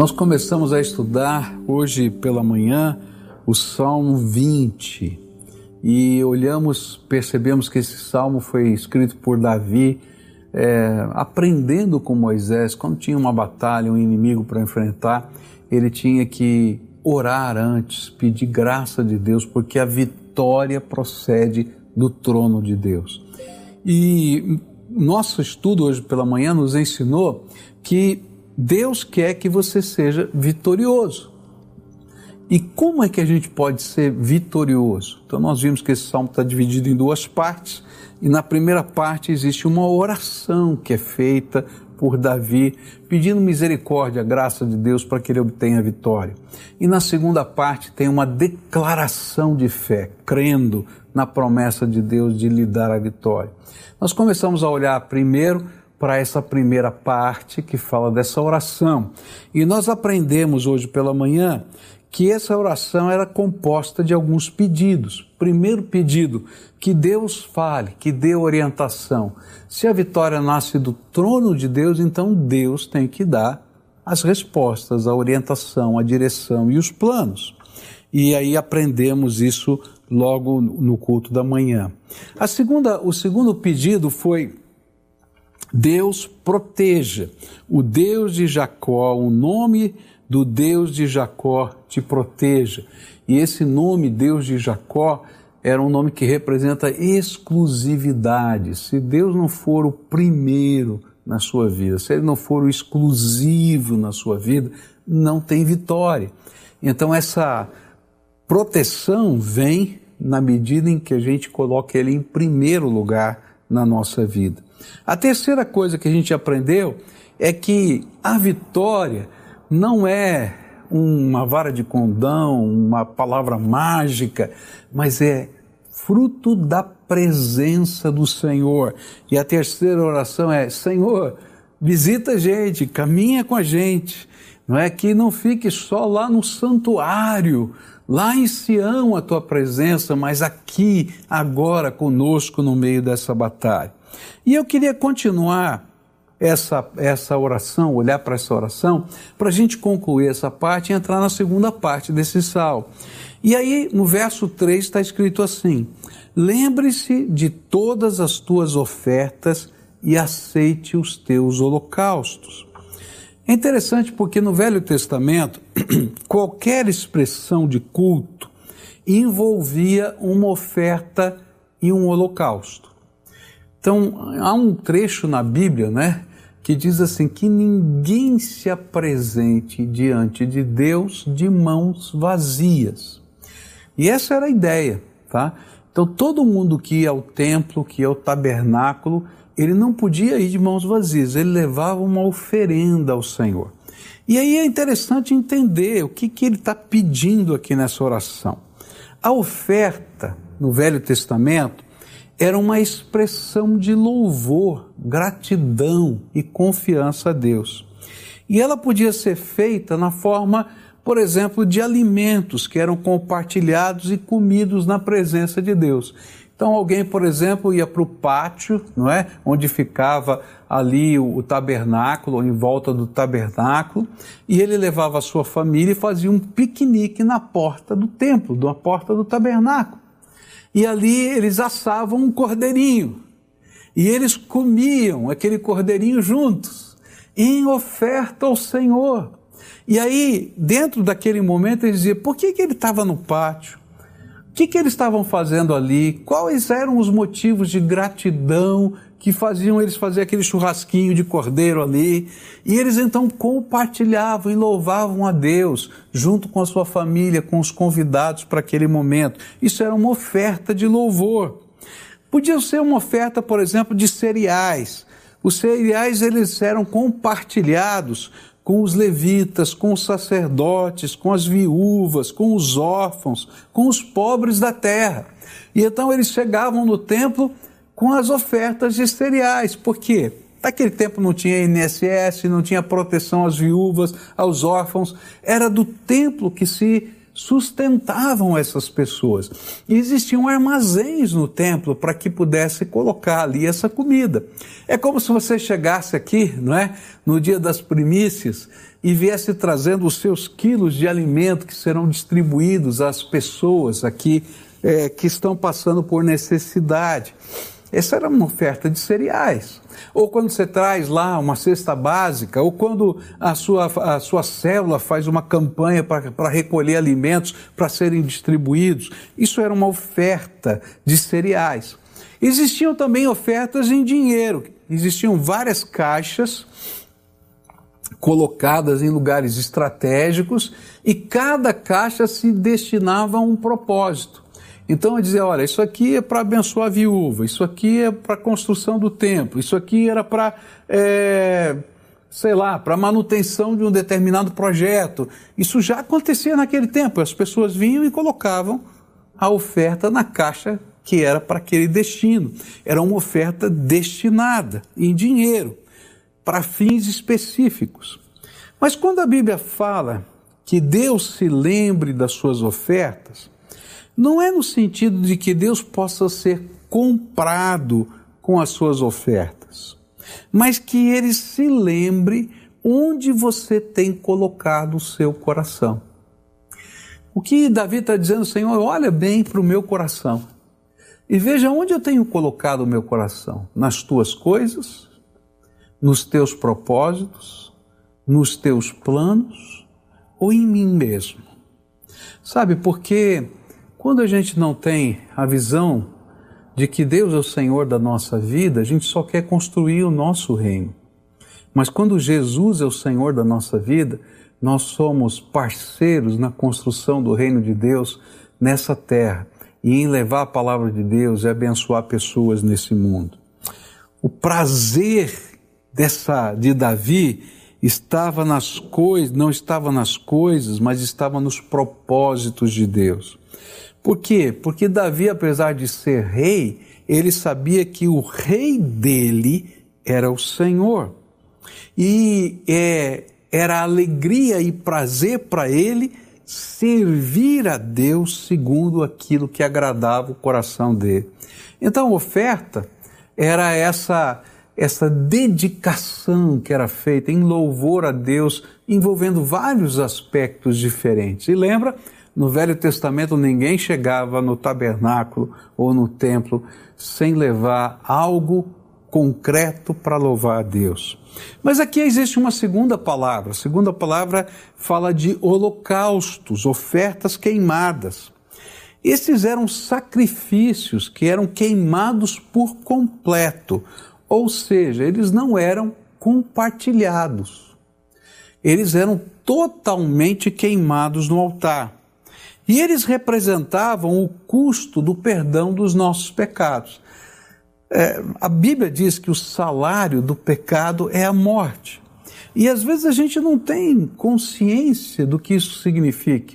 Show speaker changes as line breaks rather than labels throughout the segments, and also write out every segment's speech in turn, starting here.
Nós começamos a estudar hoje pela manhã o Salmo 20 e olhamos, percebemos que esse salmo foi escrito por Davi, é, aprendendo com Moisés, quando tinha uma batalha, um inimigo para enfrentar, ele tinha que orar antes, pedir graça de Deus, porque a vitória procede do trono de Deus. E nosso estudo hoje pela manhã nos ensinou que Deus quer que você seja vitorioso. E como é que a gente pode ser vitorioso? Então, nós vimos que esse salmo está dividido em duas partes, e na primeira parte existe uma oração que é feita por Davi, pedindo misericórdia, graça de Deus para que ele obtenha a vitória. E na segunda parte tem uma declaração de fé, crendo na promessa de Deus de lhe dar a vitória. Nós começamos a olhar primeiro para essa primeira parte que fala dessa oração. E nós aprendemos hoje pela manhã que essa oração era composta de alguns pedidos. Primeiro pedido, que Deus fale, que dê orientação. Se a vitória nasce do trono de Deus, então Deus tem que dar as respostas, a orientação, a direção e os planos. E aí aprendemos isso logo no culto da manhã. A segunda, o segundo pedido foi Deus proteja. O Deus de Jacó, o nome do Deus de Jacó te proteja. E esse nome, Deus de Jacó, era um nome que representa exclusividade. Se Deus não for o primeiro na sua vida, se Ele não for o exclusivo na sua vida, não tem vitória. Então, essa proteção vem na medida em que a gente coloca Ele em primeiro lugar na nossa vida. A terceira coisa que a gente aprendeu é que a vitória não é uma vara de condão, uma palavra mágica, mas é fruto da presença do Senhor. E a terceira oração é: Senhor, visita a gente, caminha com a gente. Não é que não fique só lá no santuário, lá em Sião a tua presença, mas aqui, agora conosco no meio dessa batalha. E eu queria continuar essa, essa oração, olhar para essa oração, para a gente concluir essa parte e entrar na segunda parte desse sal. E aí, no verso 3 está escrito assim: Lembre-se de todas as tuas ofertas e aceite os teus holocaustos. É interessante porque no Velho Testamento, qualquer expressão de culto envolvia uma oferta e um holocausto. Então, há um trecho na Bíblia, né, que diz assim: que ninguém se apresente diante de Deus de mãos vazias. E essa era a ideia, tá? Então, todo mundo que ia ao templo, que ia ao tabernáculo, ele não podia ir de mãos vazias, ele levava uma oferenda ao Senhor. E aí é interessante entender o que, que ele está pedindo aqui nessa oração. A oferta no Velho Testamento era uma expressão de louvor, gratidão e confiança a Deus. E ela podia ser feita na forma, por exemplo, de alimentos que eram compartilhados e comidos na presença de Deus. Então alguém, por exemplo, ia para o pátio, não é, onde ficava ali o, o tabernáculo, em volta do tabernáculo, e ele levava a sua família e fazia um piquenique na porta do templo, na porta do tabernáculo e ali eles assavam um cordeirinho. E eles comiam aquele cordeirinho juntos, em oferta ao Senhor. E aí, dentro daquele momento, eles diziam: por que, que ele estava no pátio? O que, que eles estavam fazendo ali? Quais eram os motivos de gratidão que faziam eles fazer aquele churrasquinho de cordeiro ali. E eles então compartilhavam e louvavam a Deus, junto com a sua família, com os convidados para aquele momento. Isso era uma oferta de louvor. Podia ser uma oferta, por exemplo, de cereais. Os cereais eles eram compartilhados com os levitas, com os sacerdotes, com as viúvas, com os órfãos, com os pobres da terra. E então eles chegavam no templo com as ofertas de cereais. Por quê? Naquele tempo não tinha INSS, não tinha proteção às viúvas, aos órfãos. Era do templo que se sustentavam essas pessoas. E existiam armazéns no templo para que pudesse colocar ali essa comida. É como se você chegasse aqui, não é? No dia das primícias e viesse trazendo os seus quilos de alimento que serão distribuídos às pessoas aqui é, que estão passando por necessidade. Essa era uma oferta de cereais. Ou quando você traz lá uma cesta básica, ou quando a sua, a sua célula faz uma campanha para recolher alimentos para serem distribuídos. Isso era uma oferta de cereais. Existiam também ofertas em dinheiro. Existiam várias caixas colocadas em lugares estratégicos e cada caixa se destinava a um propósito. Então eu dizia, olha, isso aqui é para abençoar a viúva, isso aqui é para construção do templo, isso aqui era para, é, sei lá, para manutenção de um determinado projeto. Isso já acontecia naquele tempo, as pessoas vinham e colocavam a oferta na caixa que era para aquele destino. Era uma oferta destinada em dinheiro, para fins específicos. Mas quando a Bíblia fala que Deus se lembre das suas ofertas, não é no sentido de que Deus possa ser comprado com as suas ofertas, mas que ele se lembre onde você tem colocado o seu coração. O que Davi está dizendo, Senhor, olha bem para o meu coração e veja onde eu tenho colocado o meu coração: nas tuas coisas, nos teus propósitos, nos teus planos ou em mim mesmo. Sabe, porque quando a gente não tem a visão de que Deus é o Senhor da nossa vida, a gente só quer construir o nosso reino. Mas quando Jesus é o Senhor da nossa vida, nós somos parceiros na construção do reino de Deus nessa terra e em levar a palavra de Deus e abençoar pessoas nesse mundo. O prazer dessa de Davi estava nas coisas, não estava nas coisas, mas estava nos propósitos de Deus. Por quê? Porque Davi, apesar de ser rei, ele sabia que o rei dele era o Senhor. E é, era alegria e prazer para ele servir a Deus segundo aquilo que agradava o coração dele. Então a oferta era essa essa dedicação que era feita em louvor a Deus, envolvendo vários aspectos diferentes. E lembra no Velho Testamento, ninguém chegava no tabernáculo ou no templo sem levar algo concreto para louvar a Deus. Mas aqui existe uma segunda palavra. A segunda palavra fala de holocaustos, ofertas queimadas. Esses eram sacrifícios que eram queimados por completo, ou seja, eles não eram compartilhados. Eles eram totalmente queimados no altar. E eles representavam o custo do perdão dos nossos pecados. É, a Bíblia diz que o salário do pecado é a morte. E às vezes a gente não tem consciência do que isso significa.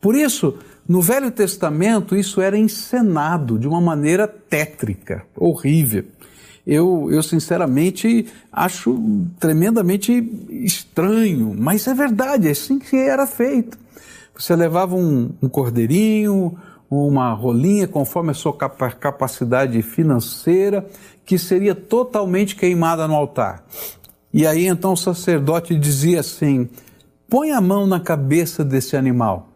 Por isso, no Velho Testamento, isso era encenado de uma maneira tétrica, horrível. Eu, eu sinceramente acho tremendamente estranho, mas é verdade, é assim que era feito. Você levava um, um cordeirinho, uma rolinha, conforme a sua capacidade financeira, que seria totalmente queimada no altar. E aí então o sacerdote dizia assim: põe a mão na cabeça desse animal.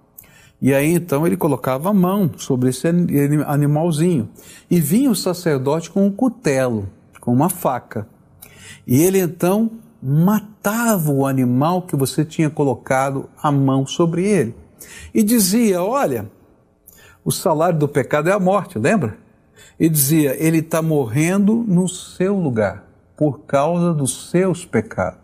E aí então ele colocava a mão sobre esse animalzinho. E vinha o sacerdote com um cutelo, com uma faca. E ele então matava o animal que você tinha colocado a mão sobre ele e dizia: Olha, o salário do pecado é a morte, lembra? E dizia: Ele está morrendo no seu lugar, por causa dos seus pecados.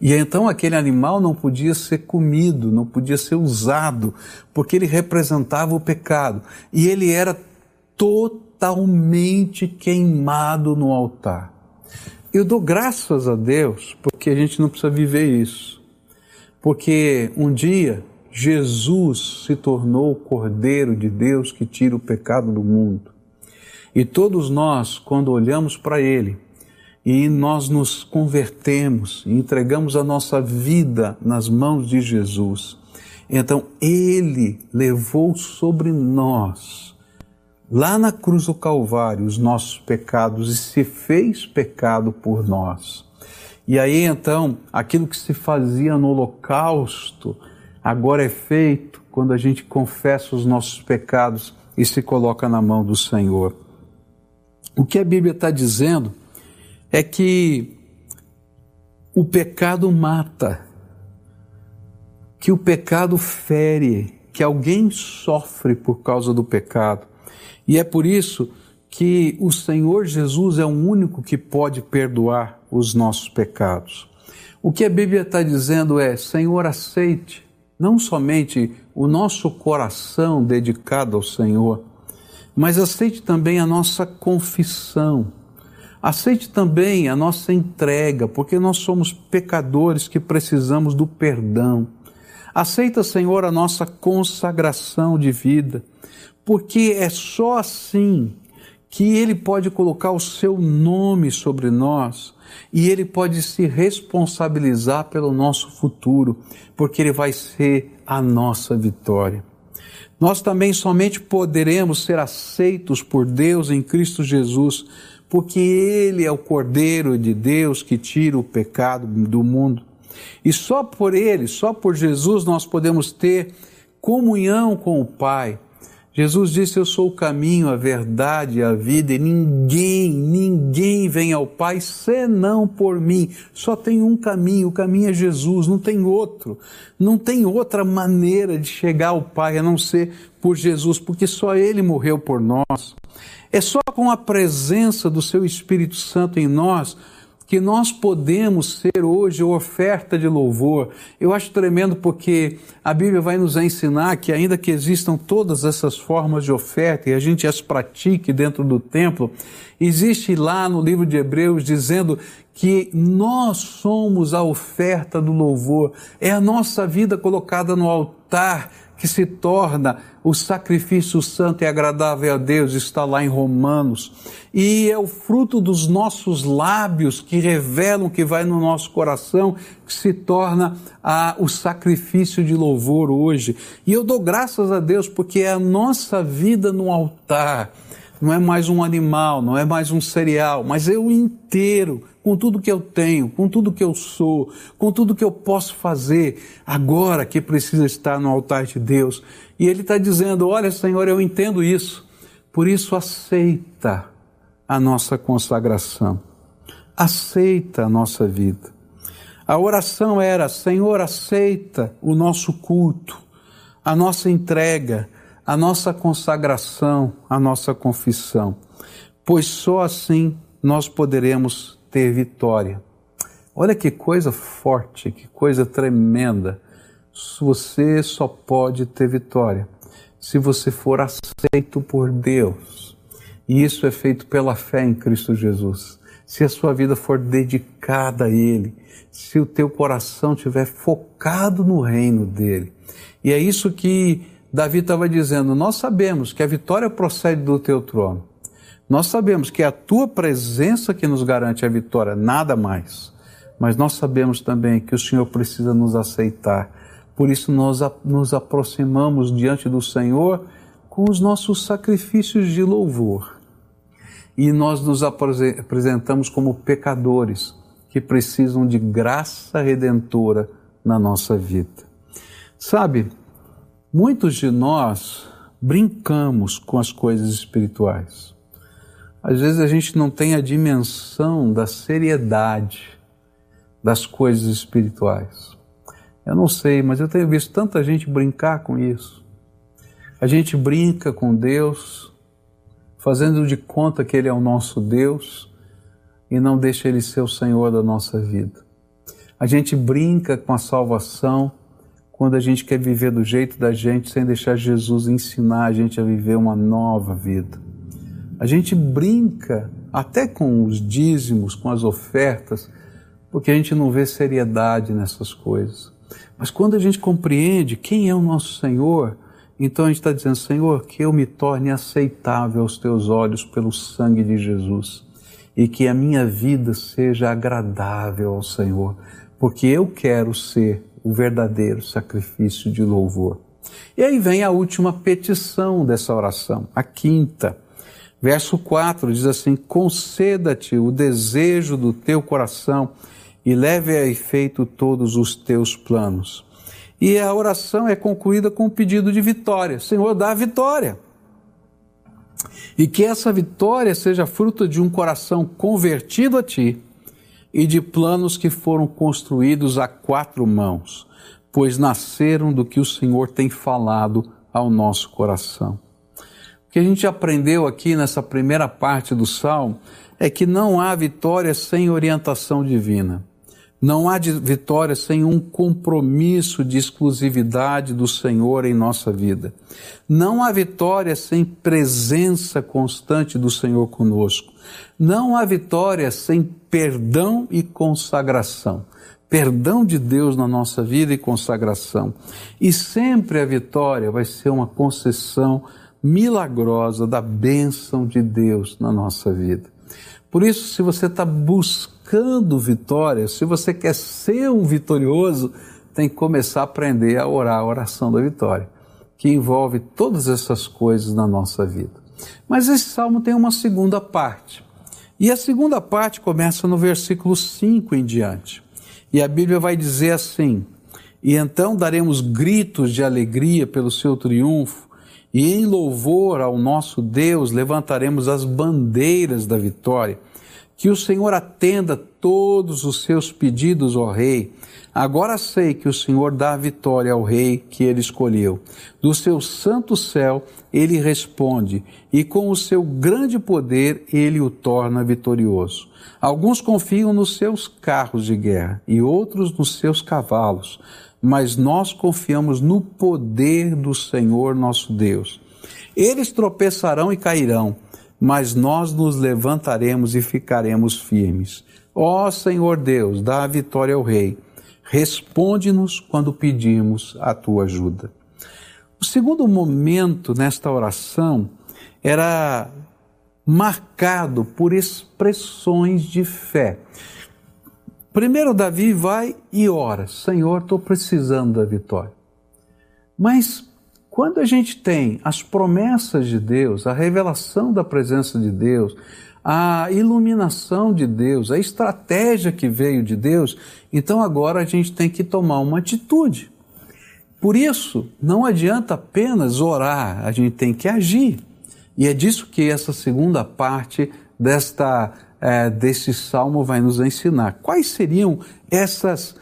E então aquele animal não podia ser comido, não podia ser usado, porque ele representava o pecado. E ele era totalmente queimado no altar. Eu dou graças a Deus porque a gente não precisa viver isso. Porque um dia Jesus se tornou o Cordeiro de Deus que tira o pecado do mundo. E todos nós, quando olhamos para Ele e nós nos convertemos entregamos a nossa vida nas mãos de Jesus, Então ele levou sobre nós, lá na cruz do Calvário, os nossos pecados e se fez pecado por nós. E aí então, aquilo que se fazia no holocausto, agora é feito quando a gente confessa os nossos pecados e se coloca na mão do Senhor. O que a Bíblia está dizendo é que o pecado mata, que o pecado fere, que alguém sofre por causa do pecado. E é por isso que o Senhor Jesus é o único que pode perdoar os nossos pecados. O que a Bíblia está dizendo é: Senhor, aceite não somente o nosso coração dedicado ao Senhor, mas aceite também a nossa confissão. Aceite também a nossa entrega, porque nós somos pecadores que precisamos do perdão. Aceita, Senhor, a nossa consagração de vida, porque é só assim que Ele pode colocar o seu nome sobre nós e Ele pode se responsabilizar pelo nosso futuro, porque Ele vai ser a nossa vitória. Nós também somente poderemos ser aceitos por Deus em Cristo Jesus, porque Ele é o Cordeiro de Deus que tira o pecado do mundo. E só por Ele, só por Jesus, nós podemos ter comunhão com o Pai Jesus disse: Eu sou o caminho, a verdade e a vida, e ninguém, ninguém vem ao Pai senão por mim. Só tem um caminho, o caminho é Jesus, não tem outro. Não tem outra maneira de chegar ao Pai a não ser por Jesus, porque só Ele morreu por nós. É só com a presença do Seu Espírito Santo em nós que nós podemos ser hoje oferta de louvor. Eu acho tremendo porque a Bíblia vai nos ensinar que, ainda que existam todas essas formas de oferta e a gente as pratique dentro do templo, existe lá no livro de Hebreus dizendo que nós somos a oferta do louvor, é a nossa vida colocada no altar que se torna o sacrifício santo e agradável a Deus, está lá em Romanos. E é o fruto dos nossos lábios que revelam que vai no nosso coração, que se torna a, o sacrifício de louvor hoje. E eu dou graças a Deus porque é a nossa vida no altar. Não é mais um animal, não é mais um cereal, mas eu inteiro com tudo que eu tenho, com tudo que eu sou, com tudo que eu posso fazer, agora que precisa estar no altar de Deus. E Ele está dizendo: Olha, Senhor, eu entendo isso, por isso aceita a nossa consagração, aceita a nossa vida. A oração era: Senhor, aceita o nosso culto, a nossa entrega, a nossa consagração, a nossa confissão, pois só assim nós poderemos ter vitória. Olha que coisa forte, que coisa tremenda. Você só pode ter vitória se você for aceito por Deus. E isso é feito pela fé em Cristo Jesus. Se a sua vida for dedicada a Ele, se o teu coração estiver focado no reino dele. E é isso que Davi estava dizendo. Nós sabemos que a vitória procede do teu trono. Nós sabemos que é a tua presença que nos garante a vitória, nada mais. Mas nós sabemos também que o Senhor precisa nos aceitar. Por isso nós nos aproximamos diante do Senhor com os nossos sacrifícios de louvor. E nós nos apresentamos como pecadores que precisam de graça redentora na nossa vida. Sabe, muitos de nós brincamos com as coisas espirituais. Às vezes a gente não tem a dimensão da seriedade das coisas espirituais. Eu não sei, mas eu tenho visto tanta gente brincar com isso. A gente brinca com Deus, fazendo de conta que Ele é o nosso Deus e não deixa Ele ser o Senhor da nossa vida. A gente brinca com a salvação quando a gente quer viver do jeito da gente sem deixar Jesus ensinar a gente a viver uma nova vida. A gente brinca até com os dízimos, com as ofertas, porque a gente não vê seriedade nessas coisas. Mas quando a gente compreende quem é o nosso Senhor, então a gente está dizendo, Senhor, que eu me torne aceitável aos teus olhos pelo sangue de Jesus e que a minha vida seja agradável ao Senhor, porque eu quero ser o verdadeiro sacrifício de louvor. E aí vem a última petição dessa oração, a quinta. Verso 4 diz assim: Conceda-te o desejo do teu coração e leve a efeito todos os teus planos. E a oração é concluída com o um pedido de vitória: Senhor, dá a vitória. E que essa vitória seja fruto de um coração convertido a Ti e de planos que foram construídos a quatro mãos, pois nasceram do que o Senhor tem falado ao nosso coração. O que a gente aprendeu aqui nessa primeira parte do salmo é que não há vitória sem orientação divina. Não há vitória sem um compromisso de exclusividade do Senhor em nossa vida. Não há vitória sem presença constante do Senhor conosco. Não há vitória sem perdão e consagração. Perdão de Deus na nossa vida e consagração. E sempre a vitória vai ser uma concessão milagrosa da bênção de Deus na nossa vida. Por isso, se você está buscando vitória, se você quer ser um vitorioso, tem que começar a aprender a orar a oração da vitória, que envolve todas essas coisas na nossa vida. Mas esse salmo tem uma segunda parte. E a segunda parte começa no versículo 5 em diante. E a Bíblia vai dizer assim: E então daremos gritos de alegria pelo seu triunfo e em louvor ao nosso Deus levantaremos as bandeiras da vitória. Que o Senhor atenda todos os seus pedidos, ó Rei. Agora sei que o Senhor dá vitória ao Rei que ele escolheu. Do seu santo céu ele responde, e com o seu grande poder ele o torna vitorioso. Alguns confiam nos seus carros de guerra e outros nos seus cavalos mas nós confiamos no poder do Senhor nosso Deus. Eles tropeçarão e cairão, mas nós nos levantaremos e ficaremos firmes. Ó Senhor Deus, dá a vitória ao Rei. Responde-nos quando pedimos a tua ajuda. O segundo momento nesta oração era marcado por expressões de fé. Primeiro, Davi vai e ora: Senhor, estou precisando da vitória. Mas quando a gente tem as promessas de Deus, a revelação da presença de Deus, a iluminação de Deus, a estratégia que veio de Deus, então agora a gente tem que tomar uma atitude. Por isso, não adianta apenas orar, a gente tem que agir. E é disso que essa segunda parte desta é, desse salmo vai nos ensinar. Quais seriam essas,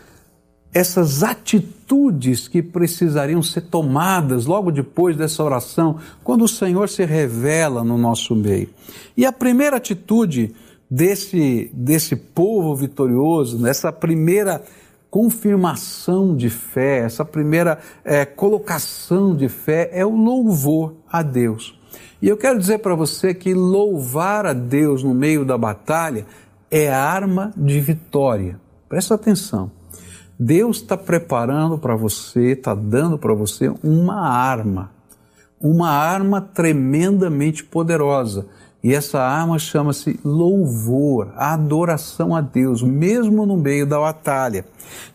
essas atitudes que precisariam ser tomadas logo depois dessa oração, quando o Senhor se revela no nosso meio? E a primeira atitude desse, desse povo vitorioso, essa primeira confirmação de fé, essa primeira é, colocação de fé é o louvor a Deus. E eu quero dizer para você que louvar a Deus no meio da batalha é arma de vitória. Presta atenção. Deus está preparando para você, está dando para você uma arma, uma arma tremendamente poderosa. E essa arma chama-se louvor, adoração a Deus, mesmo no meio da batalha.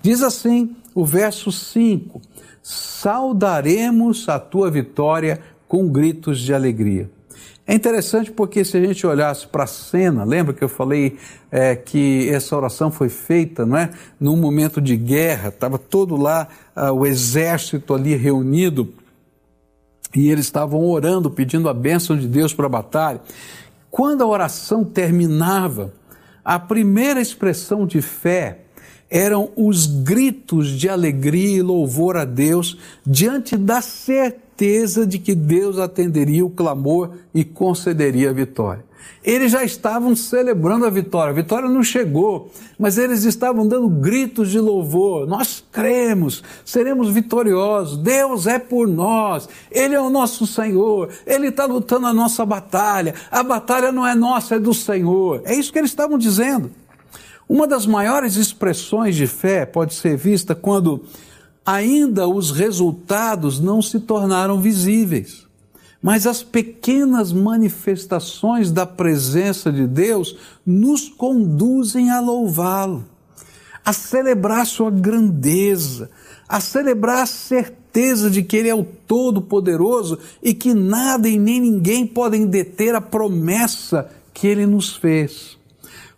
Diz assim o verso 5: Saudaremos a tua vitória com gritos de alegria. É interessante porque se a gente olhasse para a cena, lembra que eu falei é, que essa oração foi feita, não é, num momento de guerra, estava todo lá uh, o exército ali reunido e eles estavam orando, pedindo a bênção de Deus para a batalha. Quando a oração terminava, a primeira expressão de fé eram os gritos de alegria e louvor a Deus diante da certeza certeza de que Deus atenderia o clamor e concederia a vitória. Eles já estavam celebrando a vitória, a vitória não chegou, mas eles estavam dando gritos de louvor. Nós cremos, seremos vitoriosos, Deus é por nós, Ele é o nosso Senhor, Ele está lutando a nossa batalha, a batalha não é nossa, é do Senhor. É isso que eles estavam dizendo. Uma das maiores expressões de fé pode ser vista quando ainda os resultados não se tornaram visíveis. Mas as pequenas manifestações da presença de Deus nos conduzem a louvá-lo. a celebrar sua grandeza, a celebrar a certeza de que Ele é o Todo-Poderoso e que nada e nem ninguém podem deter a promessa que Ele nos fez.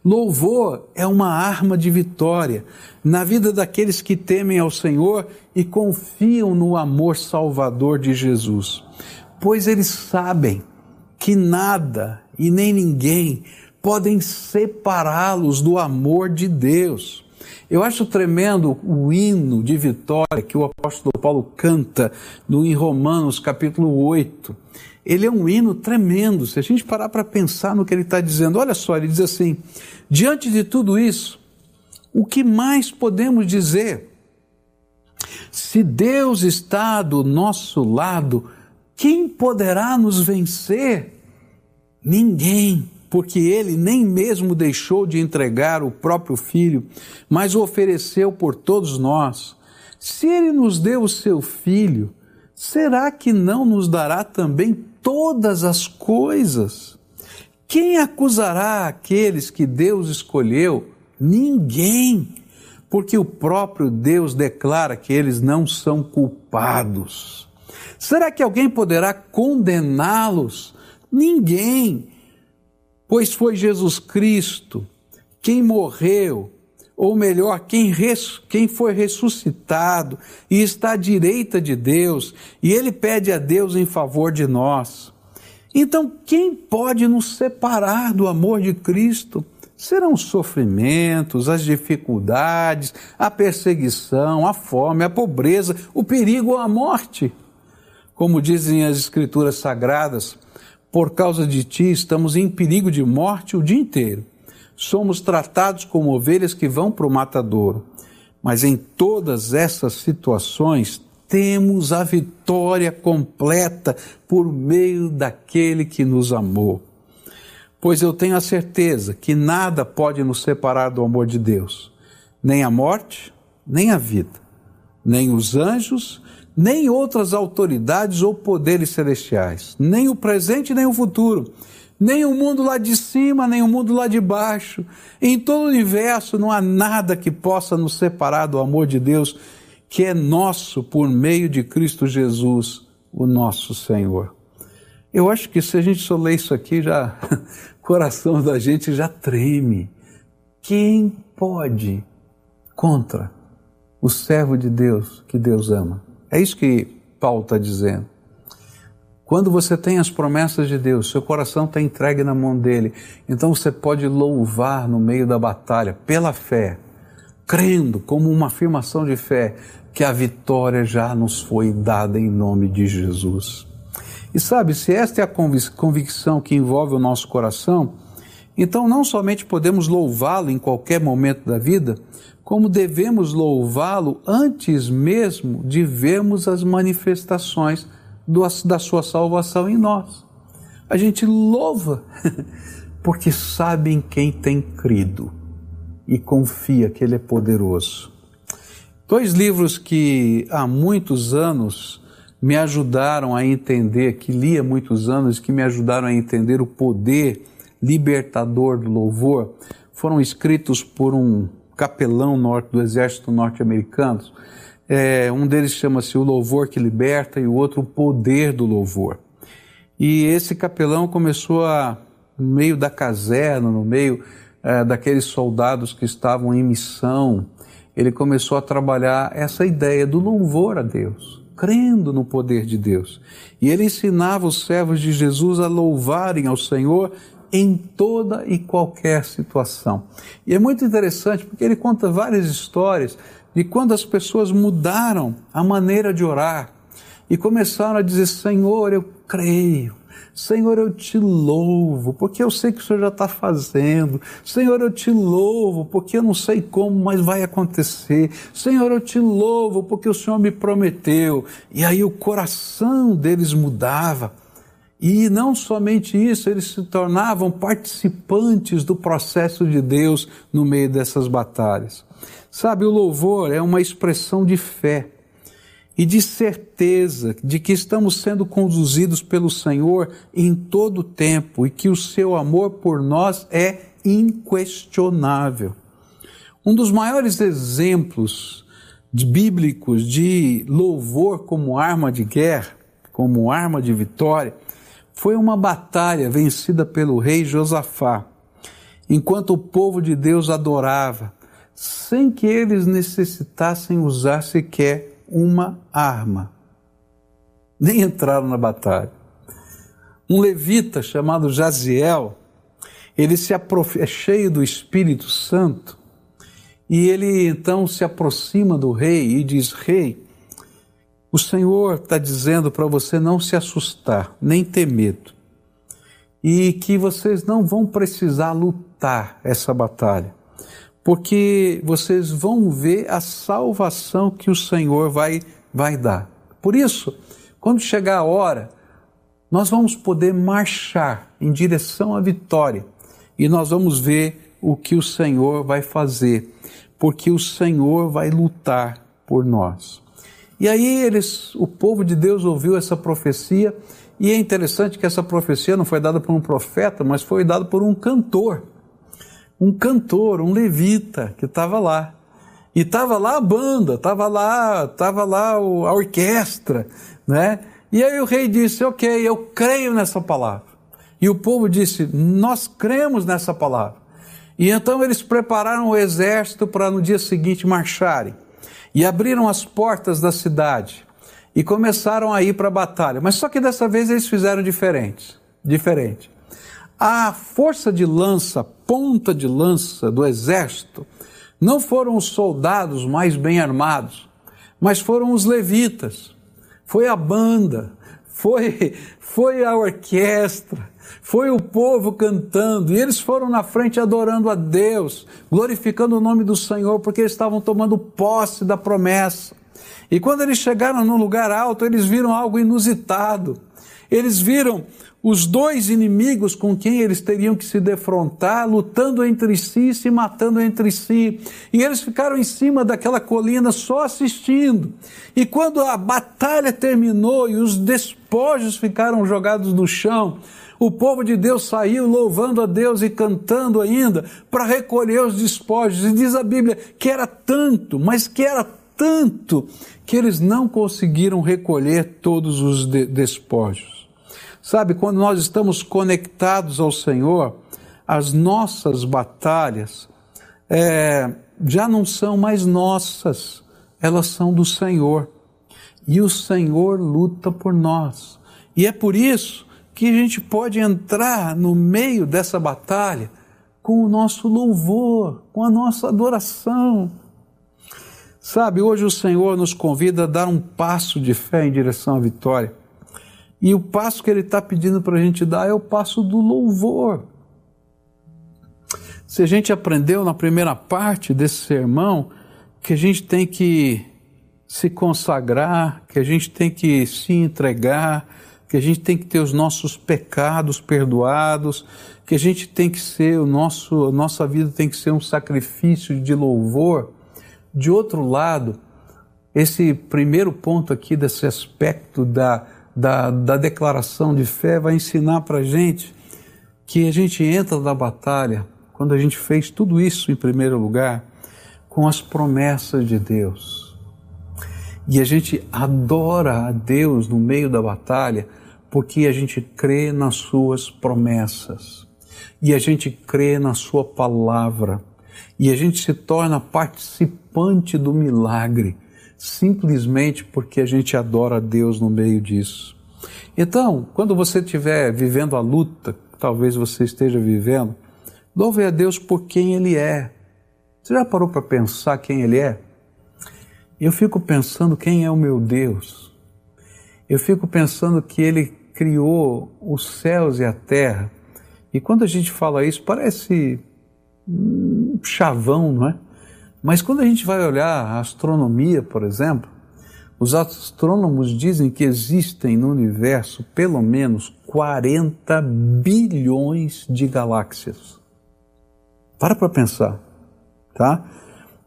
Louvor é uma arma de vitória na vida daqueles que temem ao Senhor e confiam no amor salvador de Jesus, pois eles sabem que nada e nem ninguém podem separá-los do amor de Deus. Eu acho tremendo o hino de vitória que o apóstolo Paulo canta no em Romanos capítulo 8. Ele é um hino tremendo. Se a gente parar para pensar no que ele está dizendo, olha só, ele diz assim: diante de tudo isso, o que mais podemos dizer? Se Deus está do nosso lado, quem poderá nos vencer? Ninguém, porque ele nem mesmo deixou de entregar o próprio filho, mas o ofereceu por todos nós. Se ele nos deu o seu filho, será que não nos dará também todas as coisas? Quem acusará aqueles que Deus escolheu? Ninguém, porque o próprio Deus declara que eles não são culpados. Será que alguém poderá condená-los? Ninguém, pois foi Jesus Cristo quem morreu, ou melhor, quem, res, quem foi ressuscitado e está à direita de Deus, e ele pede a Deus em favor de nós. Então, quem pode nos separar do amor de Cristo? Serão os sofrimentos, as dificuldades, a perseguição, a fome, a pobreza, o perigo ou a morte. Como dizem as Escrituras Sagradas, por causa de ti estamos em perigo de morte o dia inteiro. Somos tratados como ovelhas que vão para o matadouro. Mas em todas essas situações temos a vitória completa por meio daquele que nos amou. Pois eu tenho a certeza que nada pode nos separar do amor de Deus, nem a morte, nem a vida, nem os anjos, nem outras autoridades ou poderes celestiais, nem o presente nem o futuro, nem o mundo lá de cima, nem o mundo lá de baixo. Em todo o universo não há nada que possa nos separar do amor de Deus, que é nosso por meio de Cristo Jesus, o nosso Senhor. Eu acho que se a gente só ler isso aqui, já o coração da gente já treme. Quem pode contra o servo de Deus que Deus ama? É isso que Paulo está dizendo. Quando você tem as promessas de Deus, seu coração está entregue na mão dele, então você pode louvar no meio da batalha, pela fé, crendo como uma afirmação de fé, que a vitória já nos foi dada em nome de Jesus. E sabe, se esta é a convicção que envolve o nosso coração, então não somente podemos louvá-lo em qualquer momento da vida, como devemos louvá-lo antes mesmo de vermos as manifestações do, da sua salvação em nós. A gente louva porque sabe em quem tem crido e confia que Ele é poderoso. Dois livros que há muitos anos me ajudaram a entender, que li há muitos anos, que me ajudaram a entender o poder libertador do louvor, foram escritos por um capelão norte, do exército norte-americano. É, um deles chama-se O Louvor que Liberta e o outro O Poder do Louvor. E esse capelão começou a, no meio da caserna, no meio é, daqueles soldados que estavam em missão, ele começou a trabalhar essa ideia do louvor a Deus, crendo no poder de Deus. E ele ensinava os servos de Jesus a louvarem ao Senhor em toda e qualquer situação. E é muito interessante porque ele conta várias histórias de quando as pessoas mudaram a maneira de orar e começaram a dizer: Senhor, eu creio. Senhor, eu te louvo, porque eu sei que o Senhor já está fazendo. Senhor, eu te louvo, porque eu não sei como, mas vai acontecer. Senhor, eu te louvo, porque o Senhor me prometeu. E aí o coração deles mudava. E não somente isso, eles se tornavam participantes do processo de Deus no meio dessas batalhas. Sabe, o louvor é uma expressão de fé e de certeza de que estamos sendo conduzidos pelo Senhor em todo o tempo e que o seu amor por nós é inquestionável. Um dos maiores exemplos de bíblicos de louvor como arma de guerra, como arma de vitória, foi uma batalha vencida pelo rei Josafá, enquanto o povo de Deus adorava, sem que eles necessitassem usar sequer uma arma. Nem entraram na batalha. Um levita chamado Jaziel, ele se é cheio do Espírito Santo, e ele então se aproxima do rei e diz: Rei, o Senhor está dizendo para você não se assustar, nem ter medo, e que vocês não vão precisar lutar essa batalha, porque vocês vão ver a salvação que o Senhor vai, vai dar. Por isso, quando chegar a hora, nós vamos poder marchar em direção à vitória e nós vamos ver o que o Senhor vai fazer, porque o Senhor vai lutar por nós. E aí eles, o povo de Deus ouviu essa profecia, e é interessante que essa profecia não foi dada por um profeta, mas foi dada por um cantor. Um cantor, um levita que estava lá. E estava lá a banda, estava lá, estava lá a orquestra, né? E aí o rei disse: "OK, eu creio nessa palavra". E o povo disse: "Nós cremos nessa palavra". E então eles prepararam o exército para no dia seguinte marcharem e abriram as portas da cidade e começaram a ir para a batalha. Mas só que dessa vez eles fizeram diferente. Diferente. A força de lança, ponta de lança do exército, não foram os soldados mais bem armados, mas foram os levitas. Foi a banda, foi, foi a orquestra, foi o povo cantando, e eles foram na frente adorando a Deus, glorificando o nome do Senhor, porque eles estavam tomando posse da promessa. E quando eles chegaram num lugar alto, eles viram algo inusitado. Eles viram os dois inimigos com quem eles teriam que se defrontar, lutando entre si, se matando entre si. E eles ficaram em cima daquela colina só assistindo. E quando a batalha terminou e os despojos ficaram jogados no chão, o povo de Deus saiu louvando a Deus e cantando ainda para recolher os despojos. E diz a Bíblia que era tanto, mas que era tanto, que eles não conseguiram recolher todos os de despojos. Sabe, quando nós estamos conectados ao Senhor, as nossas batalhas é, já não são mais nossas, elas são do Senhor. E o Senhor luta por nós. E é por isso que a gente pode entrar no meio dessa batalha com o nosso louvor, com a nossa adoração. Sabe, hoje o Senhor nos convida a dar um passo de fé em direção à vitória. E o passo que Ele está pedindo para a gente dar é o passo do louvor. Se a gente aprendeu na primeira parte desse sermão que a gente tem que se consagrar, que a gente tem que se entregar, que a gente tem que ter os nossos pecados perdoados, que a gente tem que ser o nosso, a nossa vida tem que ser um sacrifício de louvor. De outro lado, esse primeiro ponto aqui desse aspecto da, da, da declaração de fé vai ensinar para a gente que a gente entra na batalha quando a gente fez tudo isso em primeiro lugar com as promessas de Deus. E a gente adora a Deus no meio da batalha porque a gente crê nas Suas promessas. E a gente crê na Sua palavra. E a gente se torna participante do milagre simplesmente porque a gente adora a Deus no meio disso. Então, quando você estiver vivendo a luta, talvez você esteja vivendo, louve a Deus por quem Ele é. Você já parou para pensar quem Ele é? Eu fico pensando quem é o meu Deus. Eu fico pensando que Ele criou os céus e a terra. E quando a gente fala isso, parece um chavão, não é? Mas quando a gente vai olhar a astronomia, por exemplo, os astrônomos dizem que existem no universo pelo menos 40 bilhões de galáxias. Para para pensar, tá?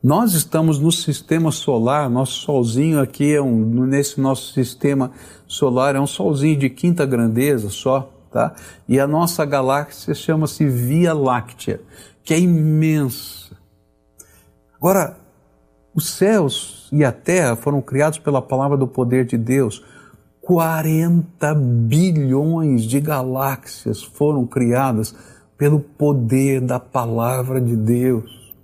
Nós estamos no sistema solar, nosso solzinho aqui é um, nesse nosso sistema solar é um solzinho de quinta grandeza só, tá? E a nossa galáxia chama-se Via Láctea, que é imensa. Agora, os céus e a terra foram criados pela palavra do poder de Deus. 40 bilhões de galáxias foram criadas pelo poder da palavra de Deus.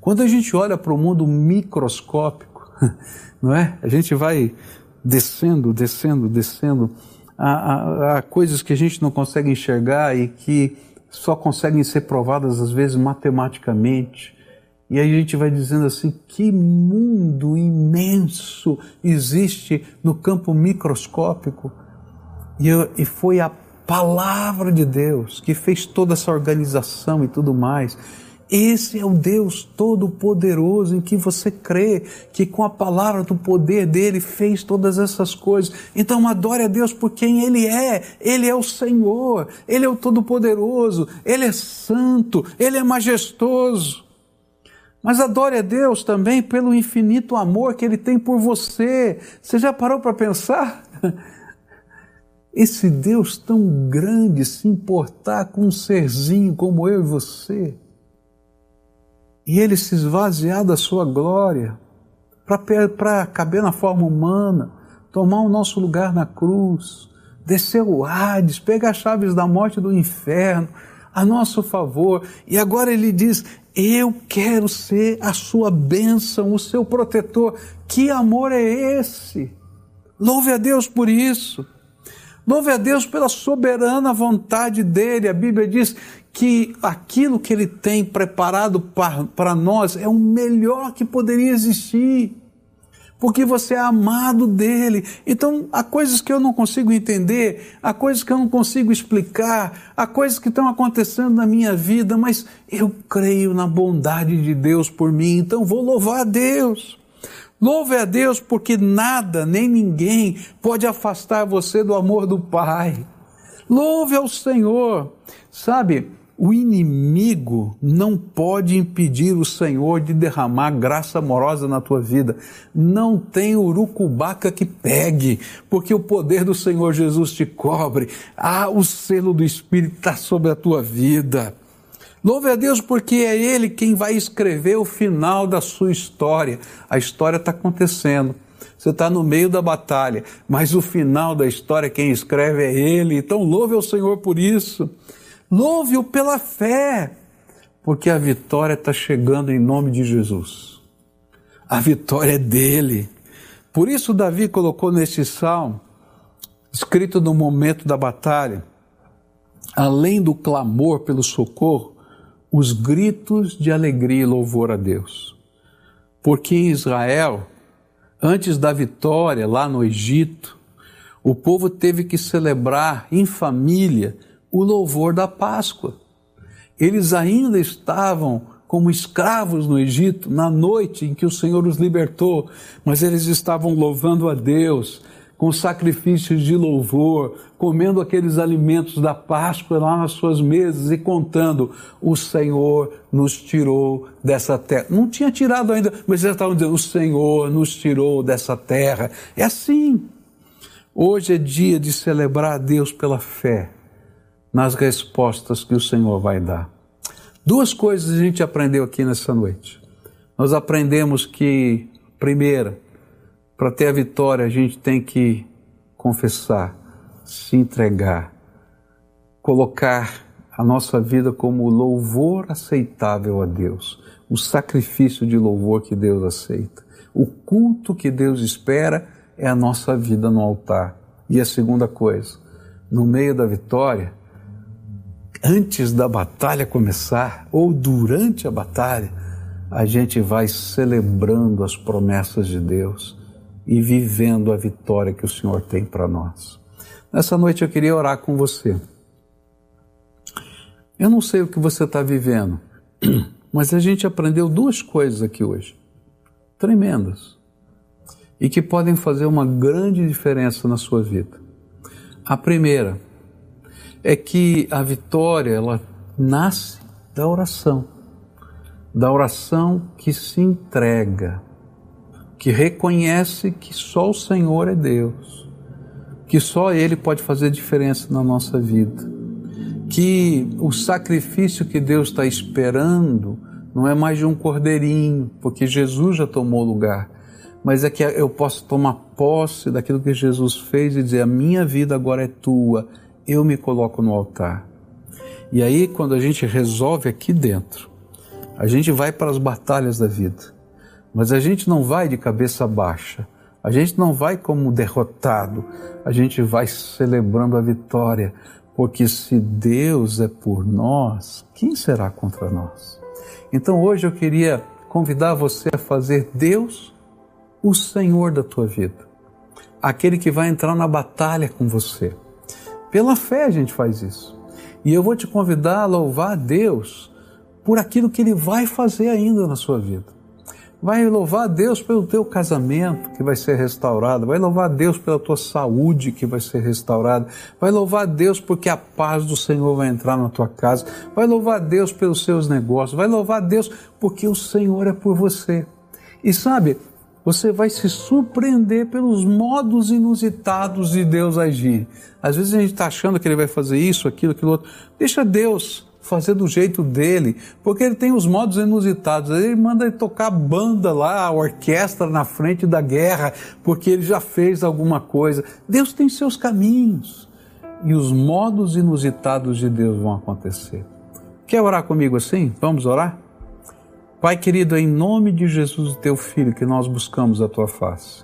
Quando a gente olha para o mundo microscópico, não é? A gente vai descendo, descendo, descendo a, a, coisas que a gente não consegue enxergar e que só conseguem ser provadas às vezes matematicamente. E aí a gente vai dizendo assim: que mundo imenso existe no campo microscópico. E, eu, e foi a palavra de Deus que fez toda essa organização e tudo mais. Esse é o Deus Todo-Poderoso em que você crê, que com a palavra do poder dele fez todas essas coisas. Então adore a Deus por quem Ele é. Ele é o Senhor, Ele é o Todo-Poderoso, Ele é santo, Ele é majestoso. Mas adore a Deus também pelo infinito amor que Ele tem por você. Você já parou para pensar? Esse Deus tão grande se importar com um serzinho como eu e você, e ele se esvaziar da sua glória para caber na forma humana, tomar o nosso lugar na cruz, descer o Hades, pegar as chaves da morte e do inferno a nosso favor, e agora ele diz: Eu quero ser a sua bênção, o seu protetor. Que amor é esse? Louve a Deus por isso. Louve a Deus pela soberana vontade dele. A Bíblia diz que aquilo que ele tem preparado para nós é o melhor que poderia existir. Porque você é amado dele. Então, há coisas que eu não consigo entender, há coisas que eu não consigo explicar, há coisas que estão acontecendo na minha vida, mas eu creio na bondade de Deus por mim, então vou louvar a Deus. Louve a Deus porque nada nem ninguém pode afastar você do amor do Pai. Louve ao Senhor. Sabe, o inimigo não pode impedir o Senhor de derramar graça amorosa na tua vida. Não tem urucubaca que pegue, porque o poder do Senhor Jesus te cobre. Ah, o selo do Espírito está sobre a tua vida. Louve a Deus porque é Ele quem vai escrever o final da sua história. A história está acontecendo. Você está no meio da batalha, mas o final da história quem escreve é Ele. Então louve ao Senhor por isso. Louve-o pela fé, porque a vitória está chegando em nome de Jesus. A vitória é dele. Por isso Davi colocou nesse salmo, escrito no momento da batalha, além do clamor pelo socorro, os gritos de alegria e louvor a Deus. Porque em Israel, antes da vitória lá no Egito, o povo teve que celebrar em família o louvor da Páscoa. Eles ainda estavam como escravos no Egito na noite em que o Senhor os libertou, mas eles estavam louvando a Deus, com sacrifícios de louvor, comendo aqueles alimentos da Páscoa lá nas suas mesas e contando: o Senhor nos tirou dessa terra. Não tinha tirado ainda, mas eles estavam dizendo: o Senhor nos tirou dessa terra. É assim. Hoje é dia de celebrar a Deus pela fé nas respostas que o Senhor vai dar. Duas coisas a gente aprendeu aqui nessa noite. Nós aprendemos que, primeira, para ter a vitória, a gente tem que confessar, se entregar, colocar a nossa vida como louvor aceitável a Deus, o sacrifício de louvor que Deus aceita. O culto que Deus espera é a nossa vida no altar. E a segunda coisa, no meio da vitória, antes da batalha começar ou durante a batalha, a gente vai celebrando as promessas de Deus e vivendo a vitória que o Senhor tem para nós. Nessa noite eu queria orar com você. Eu não sei o que você está vivendo, mas a gente aprendeu duas coisas aqui hoje, tremendas, e que podem fazer uma grande diferença na sua vida. A primeira é que a vitória ela nasce da oração, da oração que se entrega que reconhece que só o Senhor é Deus, que só Ele pode fazer diferença na nossa vida, que o sacrifício que Deus está esperando não é mais de um cordeirinho, porque Jesus já tomou lugar, mas é que eu posso tomar posse daquilo que Jesus fez e dizer: a minha vida agora é tua, eu me coloco no altar. E aí, quando a gente resolve aqui dentro, a gente vai para as batalhas da vida, mas a gente não vai de cabeça baixa, a gente não vai como derrotado, a gente vai celebrando a vitória, porque se Deus é por nós, quem será contra nós? Então hoje eu queria convidar você a fazer Deus o Senhor da tua vida, aquele que vai entrar na batalha com você. Pela fé a gente faz isso. E eu vou te convidar a louvar a Deus por aquilo que Ele vai fazer ainda na sua vida. Vai louvar a Deus pelo teu casamento que vai ser restaurado. Vai louvar a Deus pela tua saúde que vai ser restaurada. Vai louvar a Deus porque a paz do Senhor vai entrar na tua casa. Vai louvar a Deus pelos seus negócios. Vai louvar a Deus porque o Senhor é por você. E sabe, você vai se surpreender pelos modos inusitados de Deus agir. Às vezes a gente está achando que ele vai fazer isso, aquilo, aquilo outro. Deixa Deus fazer do jeito dele, porque ele tem os modos inusitados. Ele manda ele tocar banda lá, a orquestra na frente da guerra, porque ele já fez alguma coisa. Deus tem seus caminhos e os modos inusitados de Deus vão acontecer. Quer orar comigo assim? Vamos orar? Pai querido, em nome de Jesus, teu filho, que nós buscamos a tua face.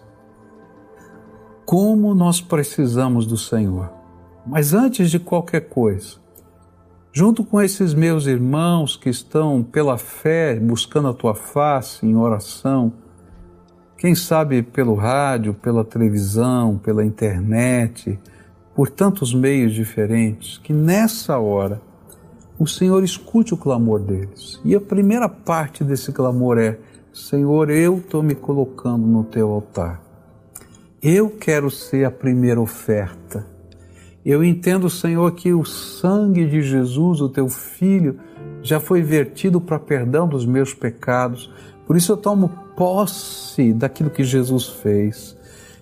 Como nós precisamos do Senhor. Mas antes de qualquer coisa, junto com esses meus irmãos que estão pela fé buscando a tua face em oração, quem sabe pelo rádio, pela televisão, pela internet, por tantos meios diferentes, que nessa hora o Senhor escute o clamor deles. E a primeira parte desse clamor é: Senhor, eu estou me colocando no teu altar. Eu quero ser a primeira oferta. Eu entendo, Senhor, que o sangue de Jesus, o teu filho, já foi vertido para perdão dos meus pecados. Por isso eu tomo posse daquilo que Jesus fez.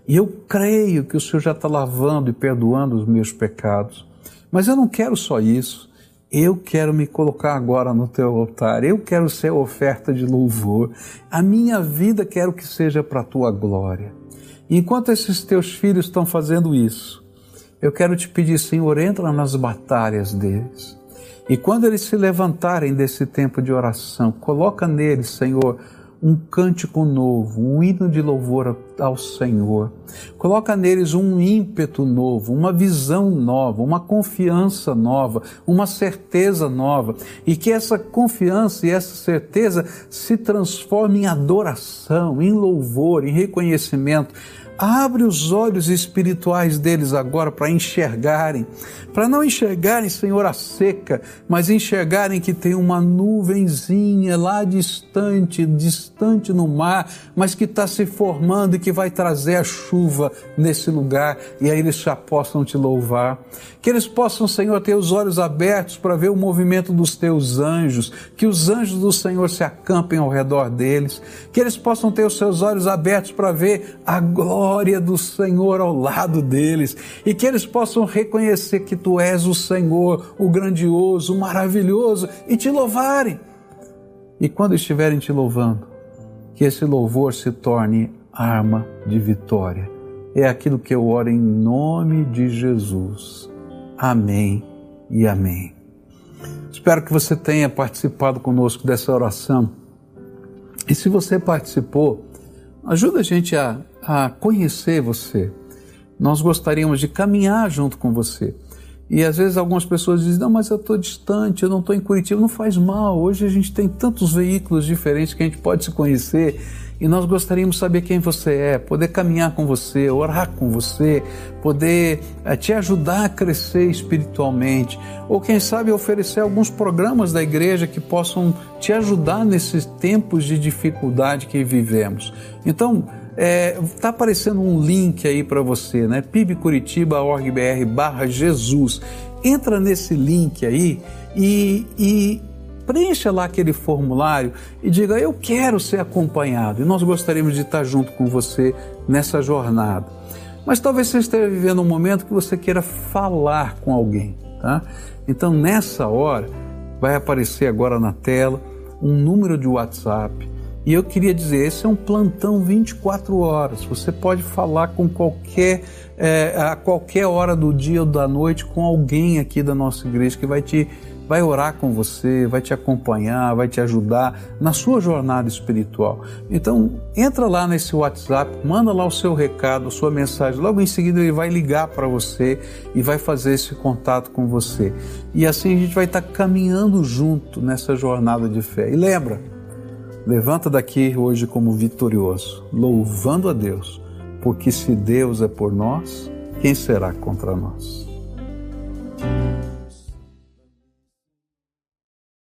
E eu creio que o Senhor já está lavando e perdoando os meus pecados. Mas eu não quero só isso. Eu quero me colocar agora no teu altar, eu quero ser oferta de louvor. A minha vida quero que seja para a tua glória. enquanto esses teus filhos estão fazendo isso, eu quero te pedir, Senhor, entra nas batalhas deles. E quando eles se levantarem desse tempo de oração, coloca neles, Senhor, um cântico novo, um hino de louvor ao Senhor. Coloca neles um ímpeto novo, uma visão nova, uma confiança nova, uma certeza nova. E que essa confiança e essa certeza se transforme em adoração, em louvor, em reconhecimento Abre os olhos espirituais deles agora para enxergarem, para não enxergarem, Senhor, a seca, mas enxergarem que tem uma nuvenzinha lá distante, distante no mar, mas que está se formando e que vai trazer a chuva nesse lugar, e aí eles já possam te louvar. Que eles possam, Senhor, ter os olhos abertos para ver o movimento dos teus anjos, que os anjos do Senhor se acampem ao redor deles, que eles possam ter os seus olhos abertos para ver a glória glória do Senhor ao lado deles e que eles possam reconhecer que tu és o Senhor, o grandioso, o maravilhoso e te louvarem. E quando estiverem te louvando, que esse louvor se torne arma de vitória. É aquilo que eu oro em nome de Jesus. Amém e amém. Espero que você tenha participado conosco dessa oração. E se você participou, ajuda a gente a a conhecer você. Nós gostaríamos de caminhar junto com você. E às vezes algumas pessoas dizem: Não, mas eu estou distante, eu não estou em Curitiba. Não faz mal. Hoje a gente tem tantos veículos diferentes que a gente pode se conhecer e nós gostaríamos de saber quem você é, poder caminhar com você, orar com você, poder é, te ajudar a crescer espiritualmente, ou quem sabe oferecer alguns programas da igreja que possam te ajudar nesses tempos de dificuldade que vivemos. Então, Está é, tá aparecendo um link aí para você, né? pibcuritiba.org.br barra Jesus. Entra nesse link aí e, e preencha lá aquele formulário e diga: Eu quero ser acompanhado. E nós gostaríamos de estar junto com você nessa jornada. Mas talvez você esteja vivendo um momento que você queira falar com alguém, tá? Então nessa hora vai aparecer agora na tela um número de WhatsApp. E eu queria dizer, esse é um plantão 24 horas. Você pode falar com qualquer é, a qualquer hora do dia ou da noite com alguém aqui da nossa igreja que vai te vai orar com você, vai te acompanhar, vai te ajudar na sua jornada espiritual. Então, entra lá nesse WhatsApp, manda lá o seu recado, a sua mensagem. Logo em seguida ele vai ligar para você e vai fazer esse contato com você. E assim a gente vai estar caminhando junto nessa jornada de fé. E lembra, levanta daqui hoje como vitorioso, louvando a Deus porque se Deus é por nós, quem será contra nós?